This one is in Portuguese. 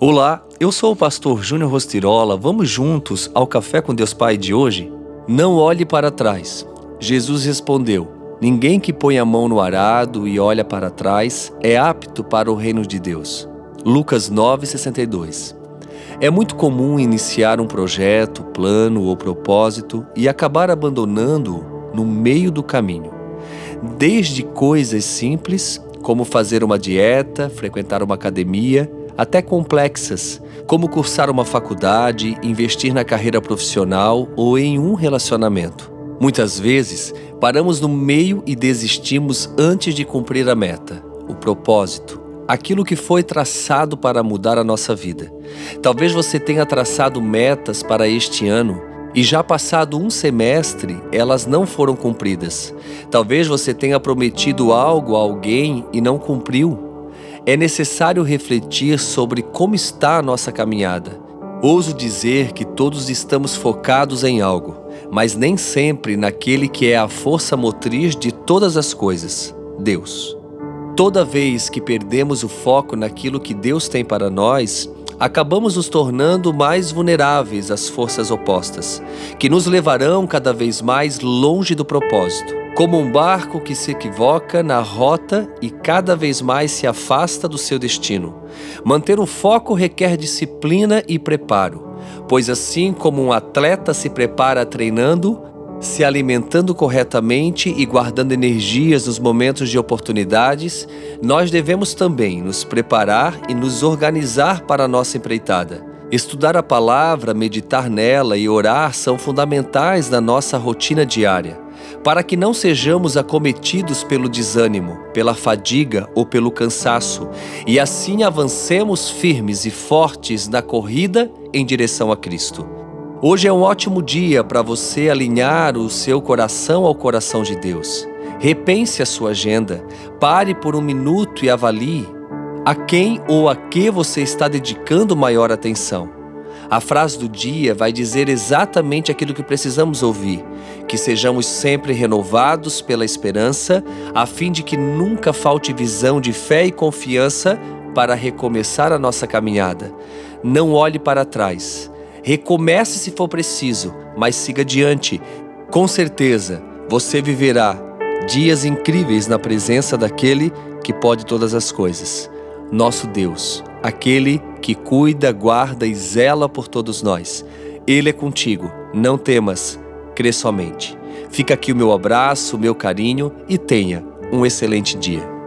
Olá, eu sou o pastor Júnior Rostirola. Vamos juntos ao Café com Deus Pai de hoje? Não olhe para trás. Jesus respondeu: Ninguém que põe a mão no arado e olha para trás é apto para o reino de Deus. Lucas 9:62. É muito comum iniciar um projeto, plano ou propósito e acabar abandonando-o no meio do caminho. Desde coisas simples, como fazer uma dieta, frequentar uma academia, até complexas, como cursar uma faculdade, investir na carreira profissional ou em um relacionamento. Muitas vezes, paramos no meio e desistimos antes de cumprir a meta, o propósito, aquilo que foi traçado para mudar a nossa vida. Talvez você tenha traçado metas para este ano e já passado um semestre, elas não foram cumpridas. Talvez você tenha prometido algo a alguém e não cumpriu é necessário refletir sobre como está a nossa caminhada. Ouso dizer que todos estamos focados em algo, mas nem sempre naquele que é a força motriz de todas as coisas Deus. Toda vez que perdemos o foco naquilo que Deus tem para nós, acabamos nos tornando mais vulneráveis às forças opostas, que nos levarão cada vez mais longe do propósito como um barco que se equivoca na rota e cada vez mais se afasta do seu destino. Manter o foco requer disciplina e preparo, pois assim como um atleta se prepara treinando, se alimentando corretamente e guardando energias nos momentos de oportunidades, nós devemos também nos preparar e nos organizar para a nossa empreitada. Estudar a palavra, meditar nela e orar são fundamentais na nossa rotina diária para que não sejamos acometidos pelo desânimo, pela fadiga ou pelo cansaço, e assim avancemos firmes e fortes na corrida em direção a Cristo. Hoje é um ótimo dia para você alinhar o seu coração ao coração de Deus. Repense a sua agenda, pare por um minuto e avalie a quem ou a que você está dedicando maior atenção. A frase do dia vai dizer exatamente aquilo que precisamos ouvir: que sejamos sempre renovados pela esperança, a fim de que nunca falte visão de fé e confiança para recomeçar a nossa caminhada. Não olhe para trás. Recomece se for preciso, mas siga adiante. Com certeza, você viverá dias incríveis na presença daquele que pode todas as coisas nosso Deus, aquele que cuida, guarda e zela por todos nós. Ele é contigo, não temas, crê somente. Fica aqui o meu abraço, o meu carinho e tenha um excelente dia.